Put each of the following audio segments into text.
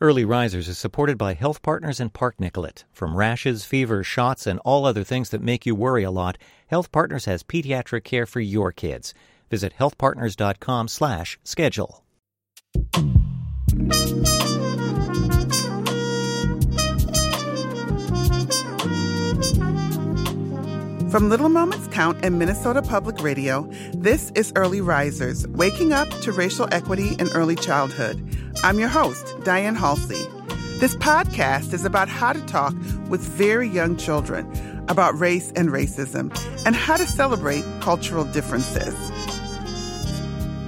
Early Risers is supported by Health Partners and Park Nicollet. From rashes, fever, shots, and all other things that make you worry a lot, Health Partners has pediatric care for your kids. Visit healthpartners.com/schedule. From Little Moments Count and Minnesota Public Radio, this is Early Risers, waking up to racial equity in early childhood. I'm your host, Dianne Haulcy. This podcast is about how to talk with very young children about race and racism and how to celebrate cultural differences.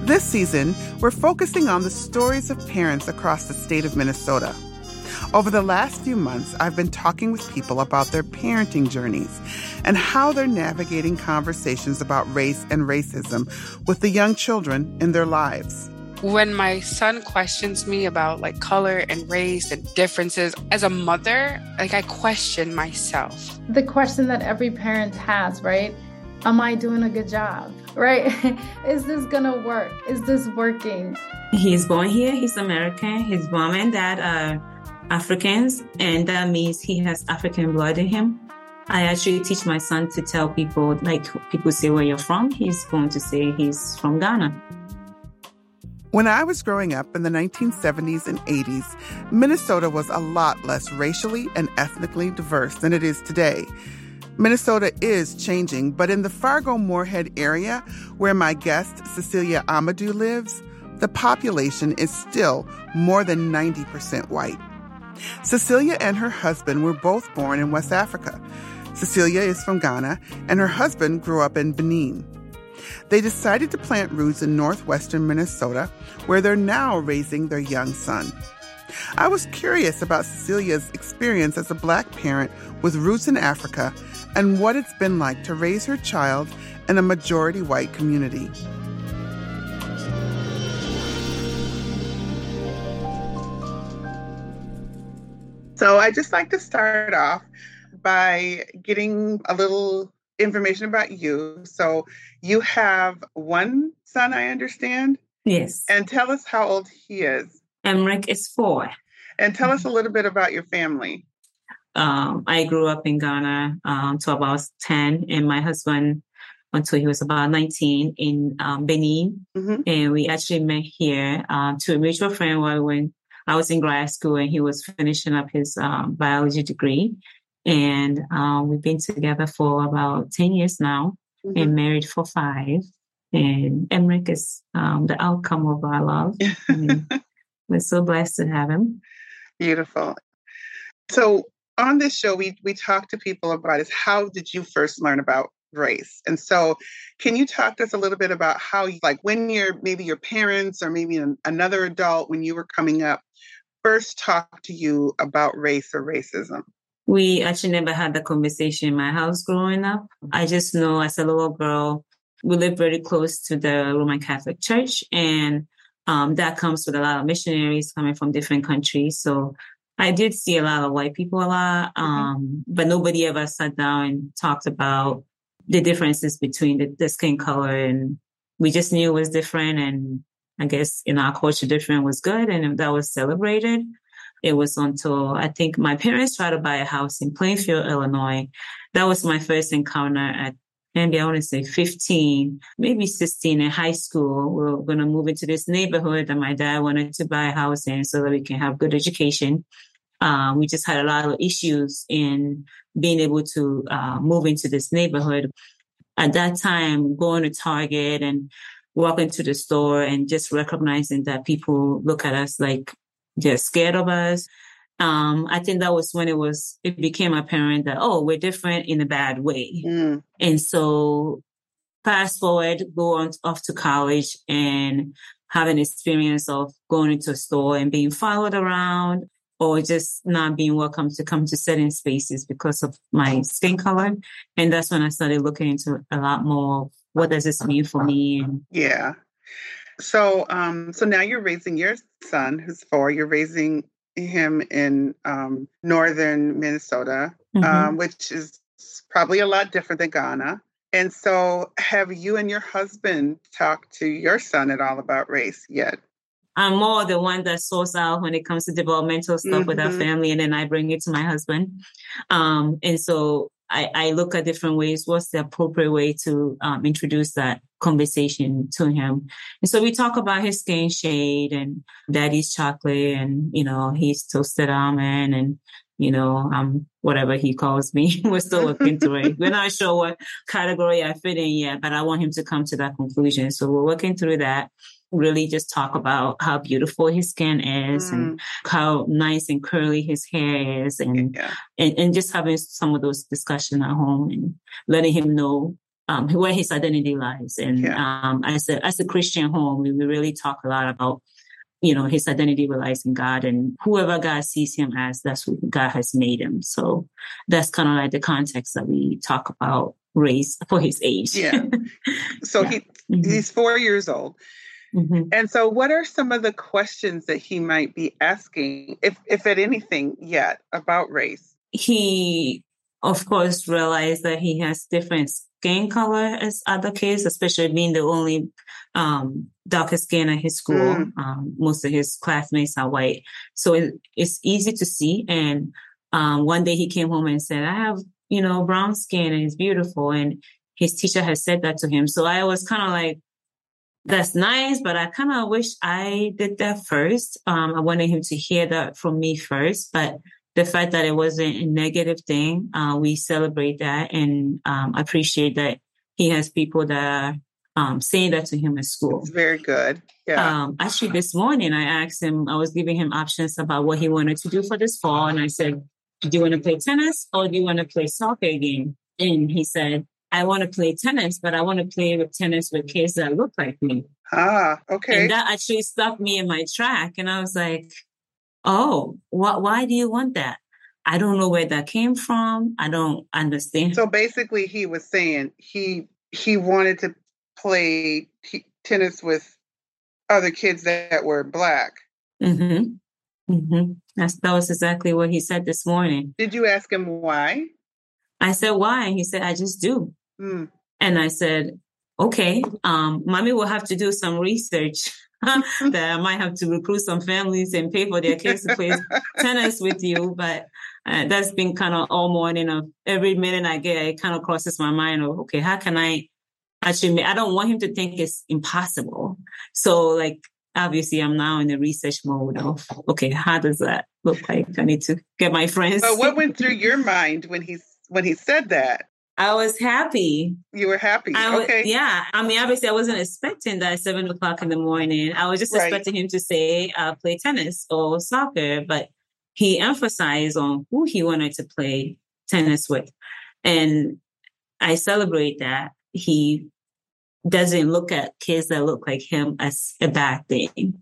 This season, we're focusing on the stories of parents across the state of Minnesota. Over the last few months, I've been talking with people about their parenting journeys and how they're navigating conversations about race and racism with the young children in their lives. When my son questions me about like color and race and differences, as a mother, like I question myself. The question that every parent has, right? Am I doing a good job? Right? Is this gonna work? Is this working? He's born here, he's American. His mom and dad are Africans, and that means he has African blood in him. I actually teach my son to tell people, like people say where you're from, he's going to say he's from Ghana. When I was growing up in the 1970s and 80s, Minnesota was a lot less racially and ethnically diverse than it is today. Minnesota is changing, but in the Fargo Moorhead area, where my guest Cecilia Amadou lives, the population is still more than 90% white. Cecilia and her husband were both born in West Africa. Cecilia is from Ghana, and her husband grew up in Benin. They decided to plant roots in northwestern Minnesota, where they're now raising their young son. I was curious about Cecilia's experience as a black parent with roots in Africa and what it's been like to raise her child in a majority white community. So I just like to start off by getting a little information about you. So you have one son, I understand. Yes. And tell us how old he is. Emmerich is four. And tell us a little bit about your family. Um, I grew up in Ghana um, until about 10, and my husband until he was about 19 in um, Benin. Mm-hmm. And we actually met here uh, to a mutual friend while we went I was in grad school and he was finishing up his um, biology degree. And um, we've been together for about 10 years now mm-hmm. and married for five. And Emmerich is um, the outcome of our love. we're so blessed to have him. Beautiful. So on this show, we we talk to people about is how did you first learn about race? And so, can you talk to us a little bit about how, like, when you're maybe your parents or maybe an, another adult when you were coming up, first talk to you about race or racism? We actually never had the conversation in my house growing up. I just know as a little girl, we lived very close to the Roman Catholic Church, and um, that comes with a lot of missionaries coming from different countries. So I did see a lot of white people a lot, mm-hmm. um, mm-hmm. but nobody ever sat down and talked about the differences between the, the skin color, and we just knew it was different, and I guess in our culture, different was good and that was celebrated. It was until I think my parents tried to buy a house in Plainfield, Illinois. That was my first encounter at maybe I want to say 15, maybe 16 in high school. We are going to move into this neighborhood that my dad wanted to buy a house in so that we can have good education. Um, we just had a lot of issues in being able to uh, move into this neighborhood. At that time, going to Target and walk into the store and just recognizing that people look at us like they're scared of us. Um, I think that was when it was, it became apparent that, oh, we're different in a bad way. Mm. And so fast forward, go on off to college and have an experience of going into a store and being followed around or just not being welcome to come to certain spaces because of my skin color. And that's when I started looking into a lot more what does this mean for me? Yeah. So, um, so now you're raising your son, who's four. You're raising him in um, northern Minnesota, mm-hmm. um, which is probably a lot different than Ghana. And so, have you and your husband talked to your son at all about race yet? I'm more the one that sorts out when it comes to developmental stuff mm-hmm. with our mm-hmm. family, and then I bring it to my husband. Um, and so I, I, look at different ways. What's the appropriate way to um, introduce that conversation to him? And so we talk about his skin shade and daddy's chocolate, and you know, he's toasted almond, and you know, um, whatever he calls me. We're still looking through it. We're not sure what category I fit in yet, but I want him to come to that conclusion. So we're working through that really just talk about how beautiful his skin is mm. and how nice and curly his hair is and, yeah. and, and just having some of those discussions at home and letting him know um, where his identity lies. And yeah. um, as a as a Christian home, we, we really talk a lot about you know his identity relies in God, and whoever God sees him as, that's who God has made him. So that's kind of like the context that we talk about race for his age. Yeah. So yeah. he mm-hmm. he's four years old. Mm-hmm. And so, what are some of the questions that he might be asking, if, if at anything yet, about race? He, of course, realized that he has different skin color as other kids, especially being the only um, darker skin at his school. Mm. Um, most of his classmates are white. So it, it's easy to see. And um, one day he came home and said, I have, you know, brown skin and it's beautiful. And his teacher has said that to him. So I was kind of like, that's nice, but I kind of wish I did that first. Um, I wanted him to hear that from me first, but the fact that it wasn't a negative thing, uh, we celebrate that and um, appreciate that he has people that are um, saying that to him at school. It's very good. Yeah. Um, actually, this morning I asked him, I was giving him options about what he wanted to do for this fall. And I said, do you want to play tennis or do you want to play soccer again? And he said, I want to play tennis, but I want to play with tennis with kids that look like me. Ah, okay. And that actually stopped me in my track. And I was like, oh, what, why do you want that? I don't know where that came from. I don't understand. So basically, he was saying he he wanted to play t- tennis with other kids that were black. Mm-hmm. Mm-hmm. That's, that was exactly what he said this morning. Did you ask him why? I said, why? And he said, I just do. Mm. And I said, okay, um, mommy will have to do some research that I might have to recruit some families and pay for their kids to play tennis with you. But uh, that's been kind of all morning of every minute I get, it kind of crosses my mind of, okay, how can I actually, I don't want him to think it's impossible. So like, obviously I'm now in the research mode of, okay, how does that look like? I need to get my friends. But what went through your mind when he, when he said that? I was happy. You were happy. I okay. Yeah. I mean, obviously, I wasn't expecting that at seven o'clock in the morning. I was just right. expecting him to say, uh, play tennis or soccer, but he emphasized on who he wanted to play tennis with. And I celebrate that. He doesn't look at kids that look like him as a bad thing.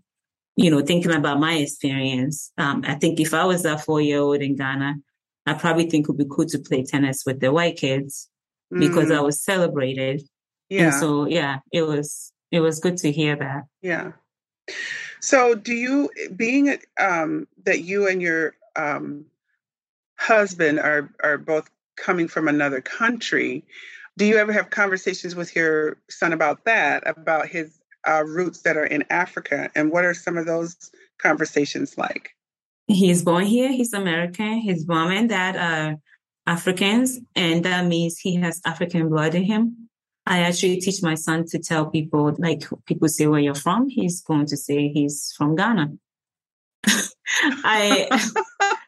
You know, thinking about my experience, um, I think if I was that four year old in Ghana, I probably think it would be cool to play tennis with the white kids mm. because I was celebrated. Yeah. And so yeah, it was it was good to hear that. Yeah. So do you being um that you and your um husband are are both coming from another country, do you ever have conversations with your son about that, about his uh, roots that are in Africa, and what are some of those conversations like? He's born here. He's American. His mom and dad are uh, Africans, and that means he has African blood in him. I actually teach my son to tell people, like people say where you're from, he's going to say he's from Ghana. I,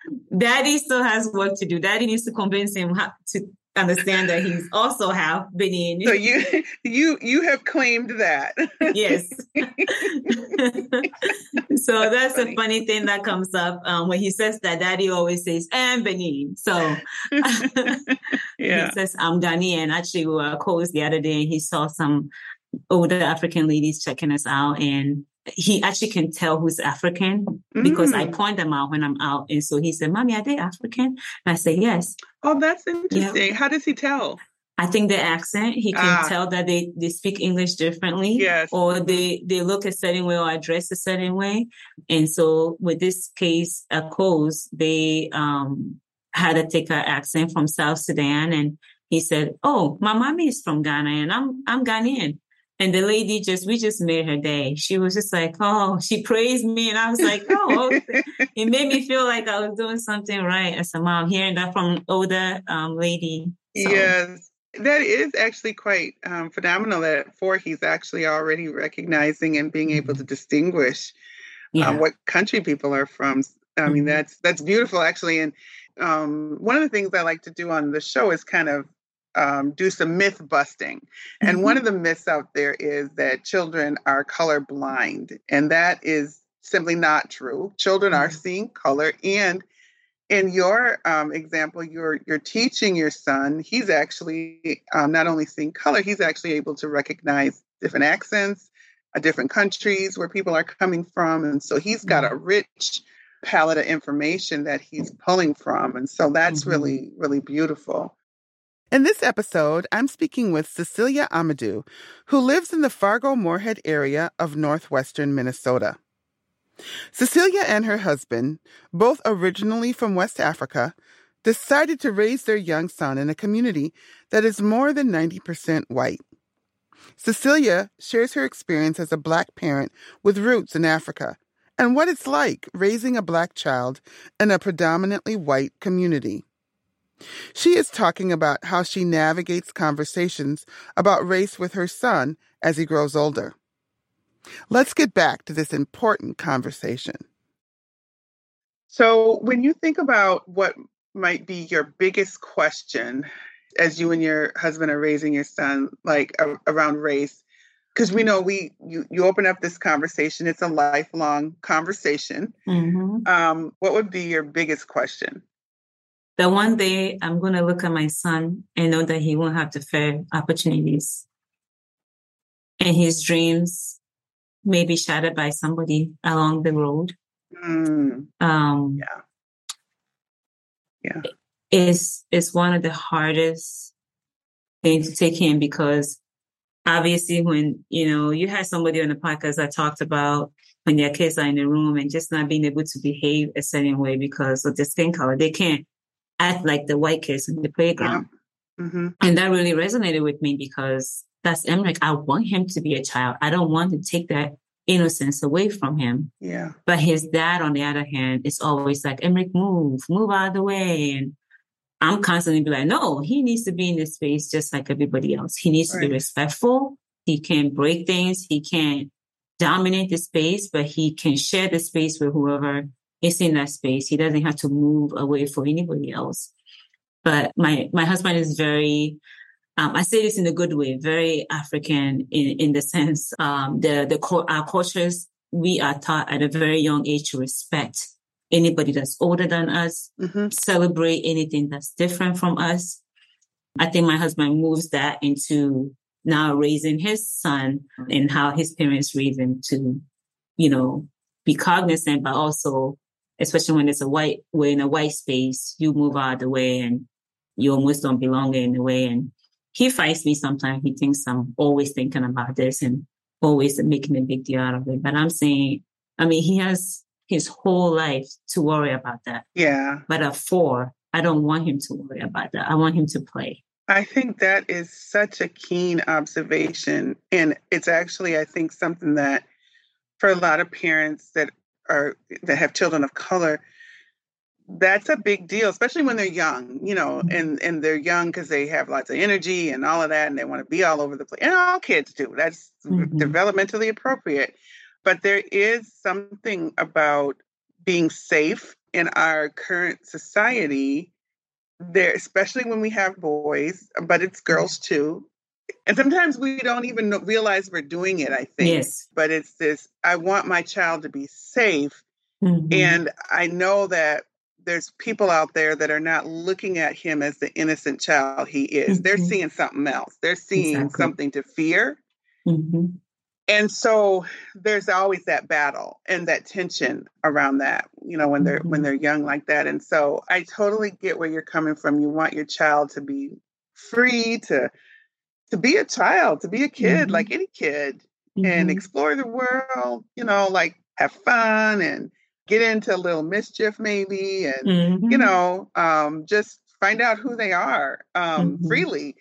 daddy still has work to do. Daddy needs to convince him to understand that he's also half Benin. So you you you have claimed that. yes. so that's, a funny thing that comes up um, when he says that. Daddy always says, "And Benin." So yeah, he says, "I'm Ghanaian." Actually, we were close the other day, and he saw some older African ladies checking us out, and he actually can tell who's African because I mm. point them out when I'm out. And so he said, Mommy, are they African? And I say, Yes. Oh, that's interesting. Yeah. How does he tell? I think the accent, he can ah. tell that they, they speak English differently. Yes. Or they, they look a certain way or address a certain way. And so with this case, a Coast, they um had to take an accent from South Sudan and he said, Oh, my mommy is from Ghana and I'm I'm Ghanaian. And the lady just, we just made her day. She was just like, oh, she praised me. And I was like, oh, it made me feel like I was doing something right as a mom, hearing that from an older um, lady. So. Yes. That is actually quite um, phenomenal that at four, he's actually already recognizing and being able to distinguish um, yeah. um, what country people are from. I mean, mm-hmm. that's that's beautiful, actually. And um, one of the things I like to do on the show is kind of um, do some myth busting. And mm-hmm. one of the myths out there is that children are color blind, and that is simply not true. Children mm-hmm. are seeing color, and in your um, example, you're you're teaching your son. He's actually um, not only seeing color, he's actually able to recognize different accents, uh, different countries where people are coming from, and so he's got mm-hmm. a rich palette of information that he's pulling from, and so that's mm-hmm. really really beautiful. In this episode, I'm speaking with Cecilia Amadou, who lives in the Fargo Moorhead area of northwestern Minnesota. Cecilia and her husband, both originally from West Africa, decided to raise their young son in a community that is more than 90% white. Cecilia shares her experience as a black parent with roots in Africa and what it's like raising a black child in a predominantly white community. She is talking about how she navigates conversations about race with her son as he grows older. Let's get back to this important conversation. So, when you think about what might be your biggest question as you and your husband are raising your son, like uh, around race, because we know we you you open up this conversation, it's a lifelong conversation. Mm-hmm. Um, what would be your biggest question? That one day I'm going to look at my son and know that he won't have the fair opportunities. And his dreams may be shattered by somebody along the road. Mm. Um, yeah. Yeah. It's, it's one of the hardest things to take in because obviously when, you know, you had somebody on the podcast that talked about when their kids are in the room and just not being able to behave a certain way because of the skin color, they can't act like the white kids in the playground. Yeah. Mm-hmm. And that really resonated with me because that's Emmerich. I want him to be a child. I don't want to take that innocence away from him. Yeah. But his dad, on the other hand, is always like, Emmerich, move, move out of the way. And I'm constantly be like, no, he needs to be in this space just like everybody else. He needs right. to be respectful. He can't break things. He can't dominate the space, but he can share the space with whoever is in that space. He doesn't have to move away for anybody else. But my my husband is very um, I say this in a good way, very African in, in the sense um, the the our cultures we are taught at a very young age to respect anybody that's older than us, mm-hmm. celebrate anything that's different from us. I think my husband moves that into now raising his son and how his parents raised him to, you know, be cognizant, but also especially when it's a white, we're in a white space, you move out of the way and you almost don't belong in the way. And he fights me sometimes. He thinks I'm always thinking about this and always making a big deal out of it. But I'm saying, I mean, he has his whole life to worry about that. Yeah. But at four, I don't want him to worry about that. I want him to play. I think that is such a keen observation. And it's actually, I think, something that for a lot of parents that are that have children of color that's a big deal especially when they're young you know mm-hmm. and and they're young because they have lots of energy and all of that and they want to be all over the place and all kids do that's mm-hmm. developmentally appropriate but there is something about being safe in our current society there especially when we have boys but it's girls too and sometimes we don't even realize we're doing it i think yes but it's this i want my child to be safe mm-hmm. and i know that there's people out there that are not looking at him as the innocent child he is mm-hmm. they're seeing something else they're seeing exactly. something to fear mm-hmm. and so there's always that battle and that tension around that you know when they're when mm-hmm. they're young like that and so i totally get where you're coming from you want your child to be free to to be a child, to be a kid, mm-hmm. like any kid, mm-hmm. and explore the world, you know, like have fun and get into a little mischief maybe and mm-hmm. you know um, just find out who they are um, mm-hmm. freely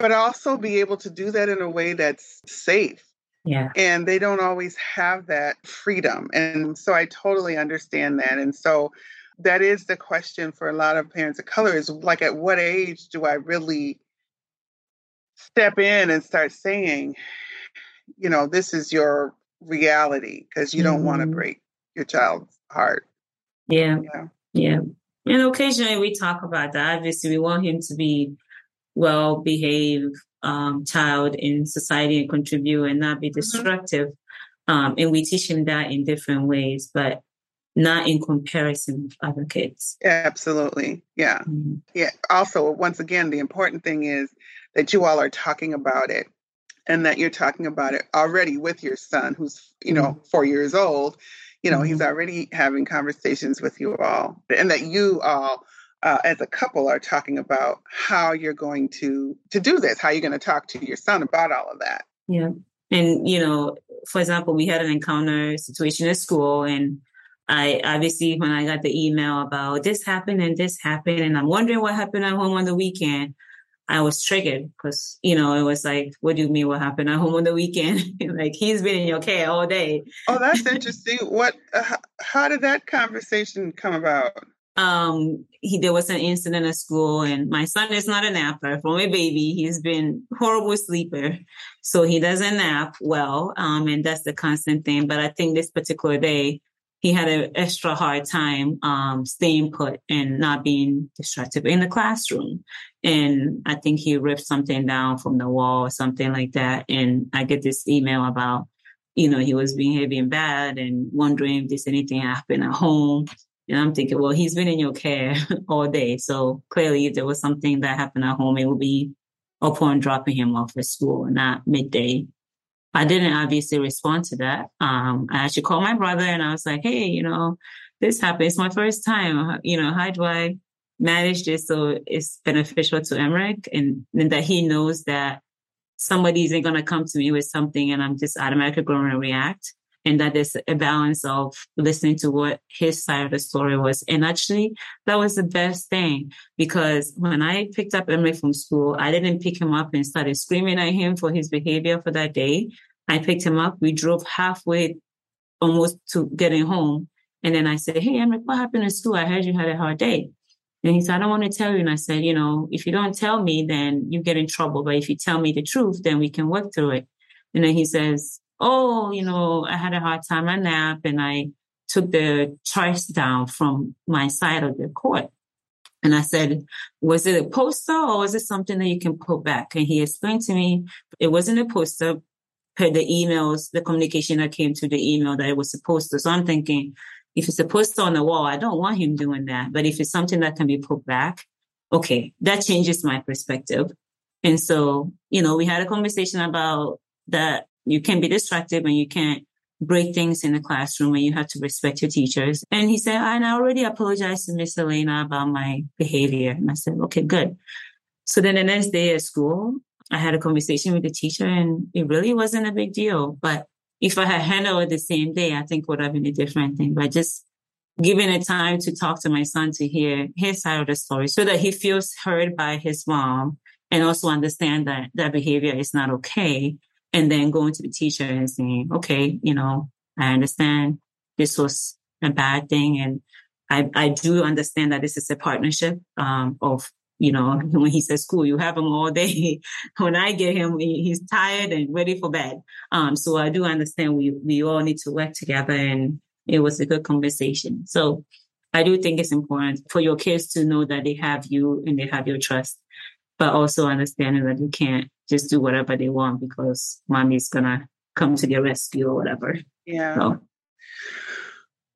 but also be able to do that in a way that's safe. Yeah. And they don't always have that freedom. And so I totally understand that. And so that is the question for a lot of parents of color is like, at what age do I really step in and start saying, you know, this is your reality because you don't mm-hmm. want to break your child's heart. Yeah. Yeah. Yeah. And occasionally we talk about that. Obviously, we want him to be well behaved um, child in society and contribute and not be mm-hmm. destructive. Mm-hmm. Um, and we teach him that in different ways, but not in comparison with other kids. Absolutely. Yeah. Mm-hmm. Yeah. Also, once again, the important thing is that you all are talking about it and that you're talking about it already with your son who's, you know, mm-hmm. four years old. You know, mm-hmm. he's already having conversations with you all and that you all uh, as a couple are talking about how you're going to to do this how you're going to talk to your son about all of that yeah and you know for example we had an encounter situation at school and I obviously when I got the email about this happened and this happened and I'm wondering what happened at home on the weekend, I was triggered because you know it was like, what do you mean what happened at home on the weekend? like he's been in your care all day. Oh, that's interesting. what? Uh, how did that conversation come about? um, he, there was an incident at school and my son is not a napper from a baby. He's been horrible sleeper. So he doesn't nap well. Um, and that's the constant thing. But I think this particular day, he had an extra hard time, um, staying put and not being destructive in the classroom. And I think he ripped something down from the wall or something like that. And I get this email about, you know, he was behaving bad and wondering if there's anything happened at home. And I'm thinking, well, he's been in your care all day. So clearly, if there was something that happened at home, it would be upon dropping him off at school, not midday. I didn't obviously respond to that. Um, I actually called my brother and I was like, hey, you know, this happened. It's my first time. You know, how do I manage this so it's beneficial to Emmerich and, and that he knows that somebody isn't going to come to me with something and I'm just automatically going to react and that there's a balance of listening to what his side of the story was. And actually, that was the best thing because when I picked up Emily from school, I didn't pick him up and started screaming at him for his behavior for that day. I picked him up. We drove halfway almost to getting home. And then I said, Hey, Emily, what happened in school? I heard you had a hard day. And he said, I don't want to tell you. And I said, you know, if you don't tell me, then you get in trouble. But if you tell me the truth, then we can work through it. And then he says, oh, you know, I had a hard time I nap and I took the charts down from my side of the court. And I said, was it a poster or was it something that you can put back? And he explained to me it wasn't a poster per the emails, the communication that came to the email that it was a poster. So I'm thinking, if it's a poster on the wall, I don't want him doing that. But if it's something that can be put back, okay, that changes my perspective. And so, you know, we had a conversation about that you can be distracted and you can't break things in the classroom and you have to respect your teachers. And he said, and I already apologized to Miss Elena about my behavior. And I said, okay, good. So then the next day at school, I had a conversation with the teacher and it really wasn't a big deal. But if I had handled it the same day, I think would have been a different thing. But just giving it time to talk to my son to hear his side of the story so that he feels heard by his mom and also understand that that behavior is not okay and then going to the teacher and saying, okay, you know, I understand this was a bad thing. And I, I do understand that this is a partnership, um, of, you know, when he says school, you have him all day. when I get him, he's tired and ready for bed. Um, so I do understand we, we all need to work together and it was a good conversation. So I do think it's important for your kids to know that they have you and they have your trust, but also understanding that you can't just do whatever they want because mommy's gonna come to their rescue or whatever. Yeah. So.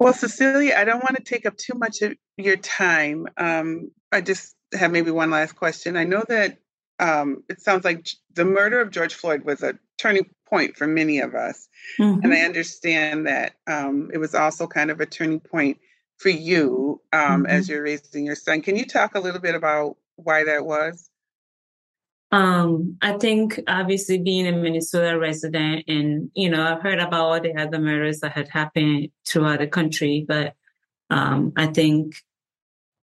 Well, Cecilia, I don't want to take up too much of your time. Um, I just have maybe one last question. I know that um, it sounds like the murder of George Floyd was a turning point for many of us. Mm-hmm. And I understand that um, it was also kind of a turning point for you um, mm-hmm. as you're raising your son. Can you talk a little bit about why that was? Um, I think obviously being a Minnesota resident and, you know, I've heard about all the other murders that had happened throughout the country, but um, I think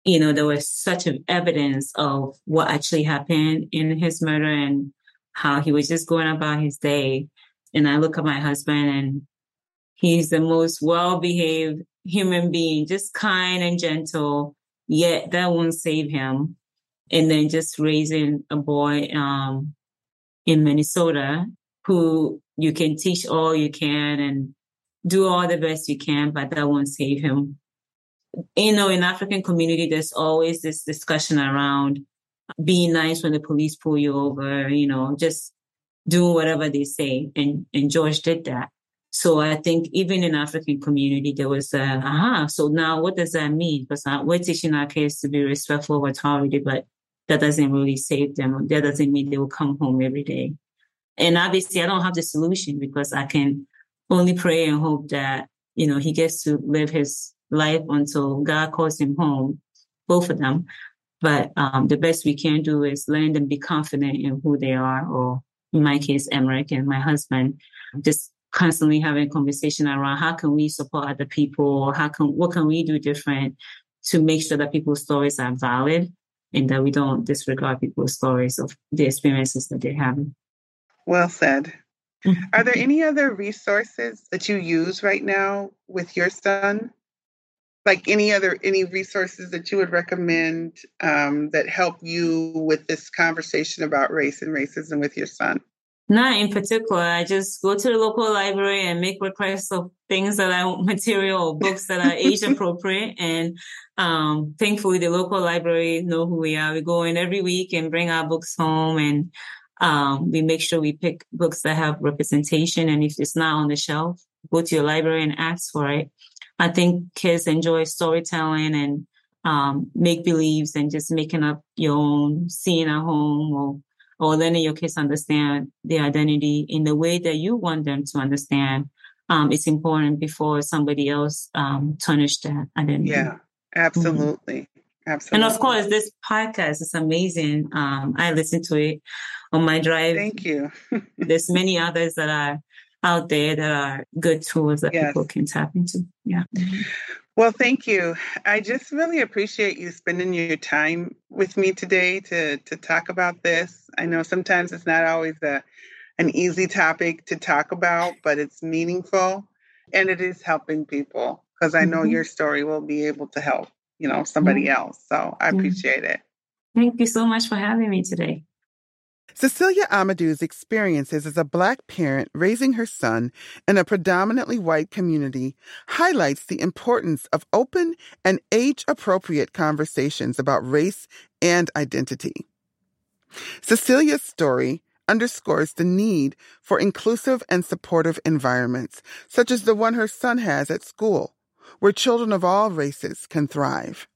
you know, there was such evidence of what actually happened in his murder and how he was just going about his day. And I look at my husband and he's the most well behaved human being, just kind and gentle, yet that won't save him. And then just raising a boy um, in Minnesota who you can teach all you can and do all the best you can, but that won't save him. You know, in African community, there's always this discussion around being nice when the police pull you over, you know, just doing whatever they say. And, and George did that. So I think even in African community, there was a, aha, so now what does that mean? Because we're teaching our kids to be respectful of authority, but that doesn't really save them. That doesn't mean they will come home every day. And obviously I don't have the solution because I can only pray and hope that, you know, he gets to live his life until God calls him home, both of them. But um, the best we can do is learn them be confident in who they are, or in my case, Emmerich and my husband, just constantly having conversation around how can we support other people, how can what can we do different to make sure that people's stories are valid and that we don't disregard people's stories of the experiences that they're having. Well said. Are there any other resources that you use right now with your son? Like any other any resources that you would recommend um, that help you with this conversation about race and racism with your son? Not in particular. I just go to the local library and make requests of things that I want material or books that are age appropriate. And um, thankfully, the local library know who we are. We go in every week and bring our books home, and um, we make sure we pick books that have representation. And if it's not on the shelf, go to your library and ask for it. I think kids enjoy storytelling and um, make believes and just making up your own scene at home or or letting your kids understand their identity in the way that you want them to understand. Um, it's important before somebody else um, tarnish that identity. Yeah, absolutely. Mm-hmm. Absolutely. And of course, this podcast is amazing. Um, I listen to it on my drive. Thank you. There's many others that are out there that are good tools that yes. people can tap into. Yeah. Mm-hmm. Well, thank you. I just really appreciate you spending your time with me today to to talk about this. I know sometimes it's not always a an easy topic to talk about, but it's meaningful and it is helping people because I know mm-hmm. your story will be able to help, you know, somebody mm-hmm. else. So I appreciate it. Thank you so much for having me today. Cecilia Amadou's experiences as a Black parent raising her son in a predominantly white community highlights the importance of open and age appropriate conversations about race and identity. Cecilia's story underscores the need for inclusive and supportive environments, such as the one her son has at school, where children of all races can thrive.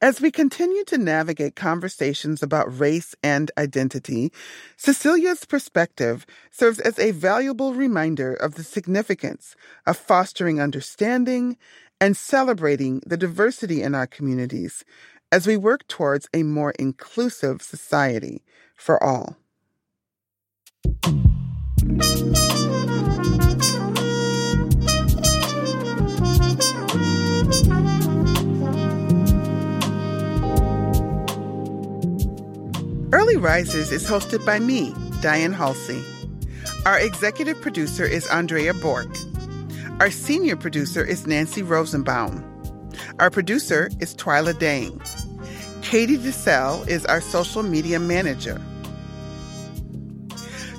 As we continue to navigate conversations about race and identity, Cecilia's perspective serves as a valuable reminder of the significance of fostering understanding and celebrating the diversity in our communities as we work towards a more inclusive society for all. Early Risers is hosted by me, Dianne Haulcy. Our executive producer is Andrea Bork. Our senior producer is Nancy Rosenbaum. Our producer is Twyla Dane. Katie DeSell is our social media manager.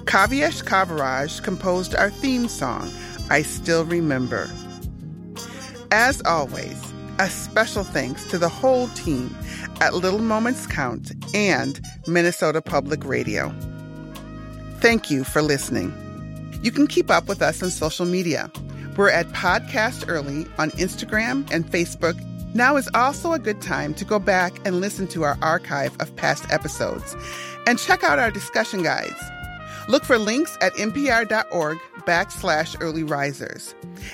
Kavyesh Kaviraj composed our theme song, I Still Remember. As always, a special thanks to the whole team at Little Moments Count and Minnesota Public Radio. Thank you for listening. You can keep up with us on social media. We're at Podcast Early on Instagram and Facebook. Now is also a good time to go back and listen to our archive of past episodes and check out our discussion guides. Look for links at mpr.org backslash early risers.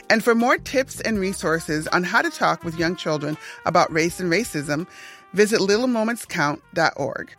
And for more tips and resources on how to talk with young children about race and racism, visit littlemomentscount.org.